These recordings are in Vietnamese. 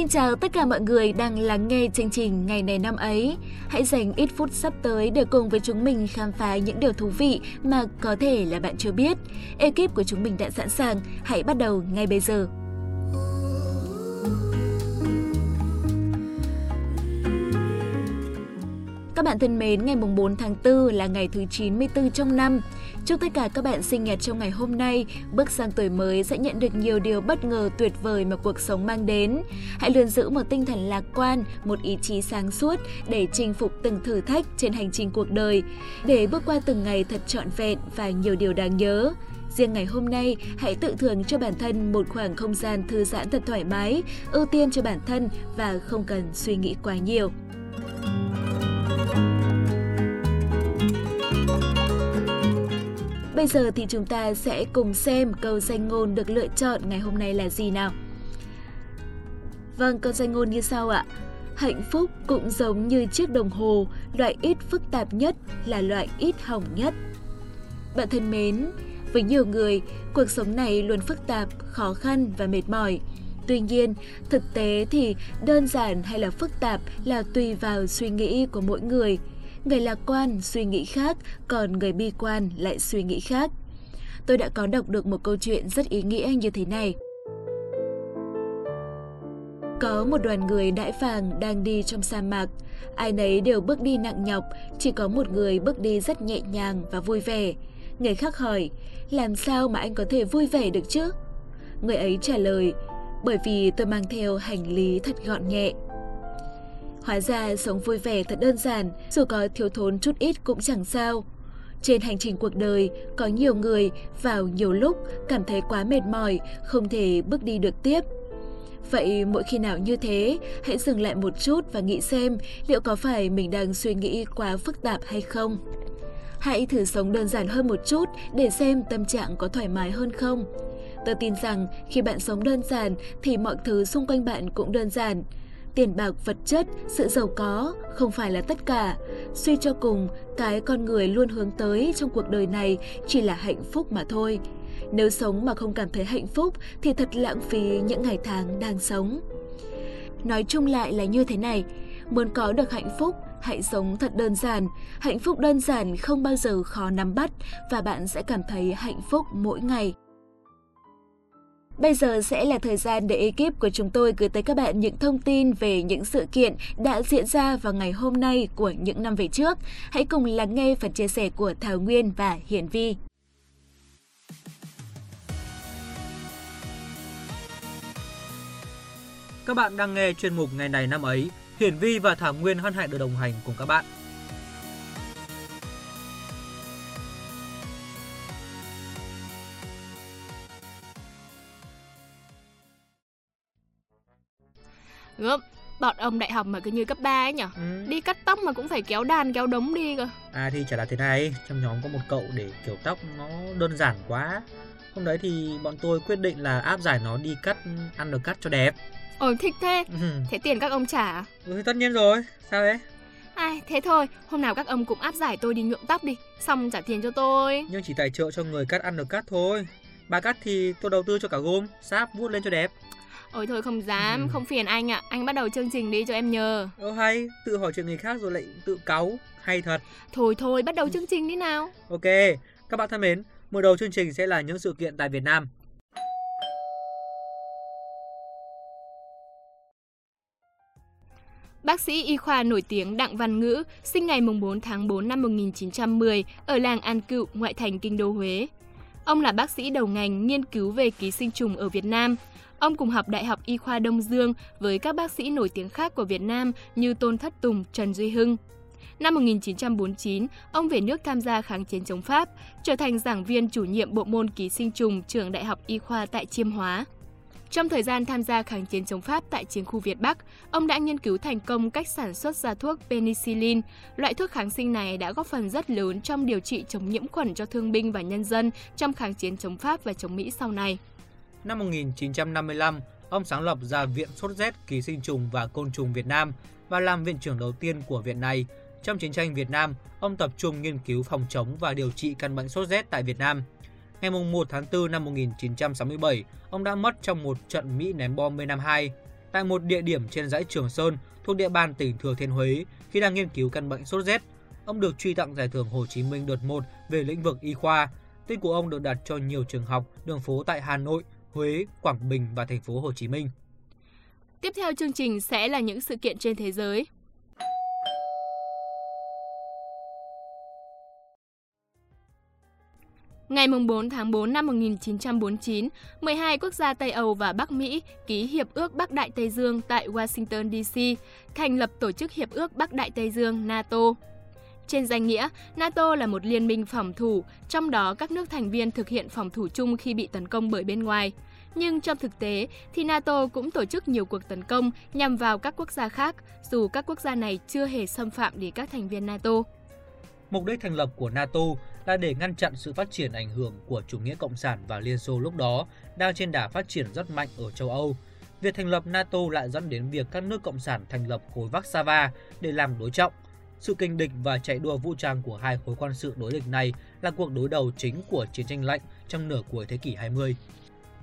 Xin chào tất cả mọi người đang lắng nghe chương trình Ngày này năm ấy. Hãy dành ít phút sắp tới để cùng với chúng mình khám phá những điều thú vị mà có thể là bạn chưa biết. Ekip của chúng mình đã sẵn sàng, hãy bắt đầu ngay bây giờ. Các bạn thân mến, ngày 4 tháng 4 là ngày thứ 94 trong năm. Chúc tất cả các bạn sinh nhật trong ngày hôm nay, bước sang tuổi mới sẽ nhận được nhiều điều bất ngờ tuyệt vời mà cuộc sống mang đến. Hãy luôn giữ một tinh thần lạc quan, một ý chí sáng suốt để chinh phục từng thử thách trên hành trình cuộc đời, để bước qua từng ngày thật trọn vẹn và nhiều điều đáng nhớ. Riêng ngày hôm nay, hãy tự thưởng cho bản thân một khoảng không gian thư giãn thật thoải mái, ưu tiên cho bản thân và không cần suy nghĩ quá nhiều. Bây giờ thì chúng ta sẽ cùng xem câu danh ngôn được lựa chọn ngày hôm nay là gì nào. Vâng, câu danh ngôn như sau ạ. Hạnh phúc cũng giống như chiếc đồng hồ, loại ít phức tạp nhất là loại ít hỏng nhất. Bạn thân mến, với nhiều người, cuộc sống này luôn phức tạp, khó khăn và mệt mỏi. Tuy nhiên, thực tế thì đơn giản hay là phức tạp là tùy vào suy nghĩ của mỗi người – Người lạc quan suy nghĩ khác, còn người bi quan lại suy nghĩ khác. Tôi đã có đọc được một câu chuyện rất ý nghĩa như thế này. Có một đoàn người đãi vàng đang đi trong sa mạc. Ai nấy đều bước đi nặng nhọc, chỉ có một người bước đi rất nhẹ nhàng và vui vẻ. Người khác hỏi, làm sao mà anh có thể vui vẻ được chứ? Người ấy trả lời, bởi vì tôi mang theo hành lý thật gọn nhẹ. Hóa ra sống vui vẻ thật đơn giản, dù có thiếu thốn chút ít cũng chẳng sao. Trên hành trình cuộc đời, có nhiều người vào nhiều lúc cảm thấy quá mệt mỏi, không thể bước đi được tiếp. Vậy mỗi khi nào như thế, hãy dừng lại một chút và nghĩ xem liệu có phải mình đang suy nghĩ quá phức tạp hay không. Hãy thử sống đơn giản hơn một chút để xem tâm trạng có thoải mái hơn không. Tôi tin rằng khi bạn sống đơn giản thì mọi thứ xung quanh bạn cũng đơn giản tiền bạc vật chất, sự giàu có không phải là tất cả. Suy cho cùng, cái con người luôn hướng tới trong cuộc đời này chỉ là hạnh phúc mà thôi. Nếu sống mà không cảm thấy hạnh phúc thì thật lãng phí những ngày tháng đang sống. Nói chung lại là như thế này, muốn có được hạnh phúc, hãy sống thật đơn giản. Hạnh phúc đơn giản không bao giờ khó nắm bắt và bạn sẽ cảm thấy hạnh phúc mỗi ngày. Bây giờ sẽ là thời gian để ekip của chúng tôi gửi tới các bạn những thông tin về những sự kiện đã diễn ra vào ngày hôm nay của những năm về trước. Hãy cùng lắng nghe phần chia sẻ của Thảo Nguyên và Hiển Vi. Các bạn đang nghe chuyên mục ngày này năm ấy. Hiển Vi và Thảo Nguyên hân hạnh được đồng hành cùng các bạn. Gớm, bọn ông đại học mà cứ như cấp 3 ấy nhở ừ. Đi cắt tóc mà cũng phải kéo đàn kéo đống đi cơ À thì chả là thế này Trong nhóm có một cậu để kiểu tóc nó đơn giản quá Hôm đấy thì bọn tôi quyết định là áp giải nó đi cắt ăn được cắt cho đẹp Ồ thích thế ừ. Thế tiền các ông trả à? Ừ tất nhiên rồi Sao đấy Ai, thế thôi, hôm nào các ông cũng áp giải tôi đi nhuộm tóc đi, xong trả tiền cho tôi. Nhưng chỉ tài trợ cho người cắt ăn được cắt thôi. Bà cắt thì tôi đầu tư cho cả gôm, sáp vuốt lên cho đẹp. Ôi thôi không dám, ừ. không phiền anh ạ. À. Anh bắt đầu chương trình đi cho em nhờ. Ơ hay, tự hỏi chuyện người khác rồi lại tự cáu. Hay thật. Thôi thôi, bắt đầu chương trình đi nào. Ok, các bạn thân mến, mở đầu chương trình sẽ là những sự kiện tại Việt Nam. Bác sĩ y khoa nổi tiếng Đặng Văn Ngữ sinh ngày 4 tháng 4 năm 1910 ở làng An Cựu, ngoại thành Kinh đô Huế. Ông là bác sĩ đầu ngành nghiên cứu về ký sinh trùng ở Việt Nam, Ông cùng học Đại học Y khoa Đông Dương với các bác sĩ nổi tiếng khác của Việt Nam như Tôn Thất Tùng, Trần Duy Hưng. Năm 1949, ông về nước tham gia kháng chiến chống Pháp, trở thành giảng viên chủ nhiệm bộ môn ký sinh trùng trường Đại học Y khoa tại Chiêm Hóa. Trong thời gian tham gia kháng chiến chống Pháp tại chiến khu Việt Bắc, ông đã nghiên cứu thành công cách sản xuất ra thuốc penicillin. Loại thuốc kháng sinh này đã góp phần rất lớn trong điều trị chống nhiễm khuẩn cho thương binh và nhân dân trong kháng chiến chống Pháp và chống Mỹ sau này. Năm 1955, ông sáng lập ra Viện Sốt rét Ký sinh trùng và Côn trùng Việt Nam và làm viện trưởng đầu tiên của viện này. Trong chiến tranh Việt Nam, ông tập trung nghiên cứu phòng chống và điều trị căn bệnh sốt rét tại Việt Nam. Ngày 1 tháng 4 năm 1967, ông đã mất trong một trận Mỹ ném bom B-52. tại một địa điểm trên dãy Trường Sơn thuộc địa bàn tỉnh Thừa Thiên Huế khi đang nghiên cứu căn bệnh sốt rét. Ông được truy tặng giải thưởng Hồ Chí Minh đợt 1 về lĩnh vực y khoa. Tên của ông được đặt cho nhiều trường học, đường phố tại Hà Nội, Huế, Quảng Bình và thành phố Hồ Chí Minh. Tiếp theo chương trình sẽ là những sự kiện trên thế giới. Ngày 4 tháng 4 năm 1949, 12 quốc gia Tây Âu và Bắc Mỹ ký Hiệp ước Bắc Đại Tây Dương tại Washington, D.C., thành lập Tổ chức Hiệp ước Bắc Đại Tây Dương NATO. Trên danh nghĩa, NATO là một liên minh phòng thủ, trong đó các nước thành viên thực hiện phòng thủ chung khi bị tấn công bởi bên ngoài. Nhưng trong thực tế thì NATO cũng tổ chức nhiều cuộc tấn công nhằm vào các quốc gia khác, dù các quốc gia này chưa hề xâm phạm đến các thành viên NATO. Mục đích thành lập của NATO là để ngăn chặn sự phát triển ảnh hưởng của chủ nghĩa cộng sản và Liên Xô lúc đó đang trên đà phát triển rất mạnh ở châu Âu. Việc thành lập NATO lại dẫn đến việc các nước cộng sản thành lập khối Warsaw để làm đối trọng. Sự kinh địch và chạy đua vũ trang của hai khối quan sự đối địch này là cuộc đối đầu chính của chiến tranh lạnh trong nửa cuối thế kỷ 20.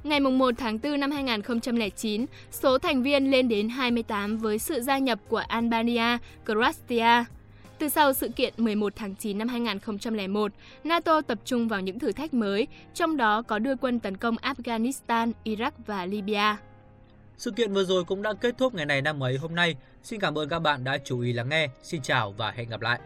Ngày 1 tháng 4 năm 2009, số thành viên lên đến 28 với sự gia nhập của Albania, Croatia, từ sau sự kiện 11 tháng 9 năm 2001, NATO tập trung vào những thử thách mới, trong đó có đưa quân tấn công Afghanistan, Iraq và Libya. Sự kiện vừa rồi cũng đã kết thúc ngày này năm ấy hôm nay. Xin cảm ơn các bạn đã chú ý lắng nghe. Xin chào và hẹn gặp lại.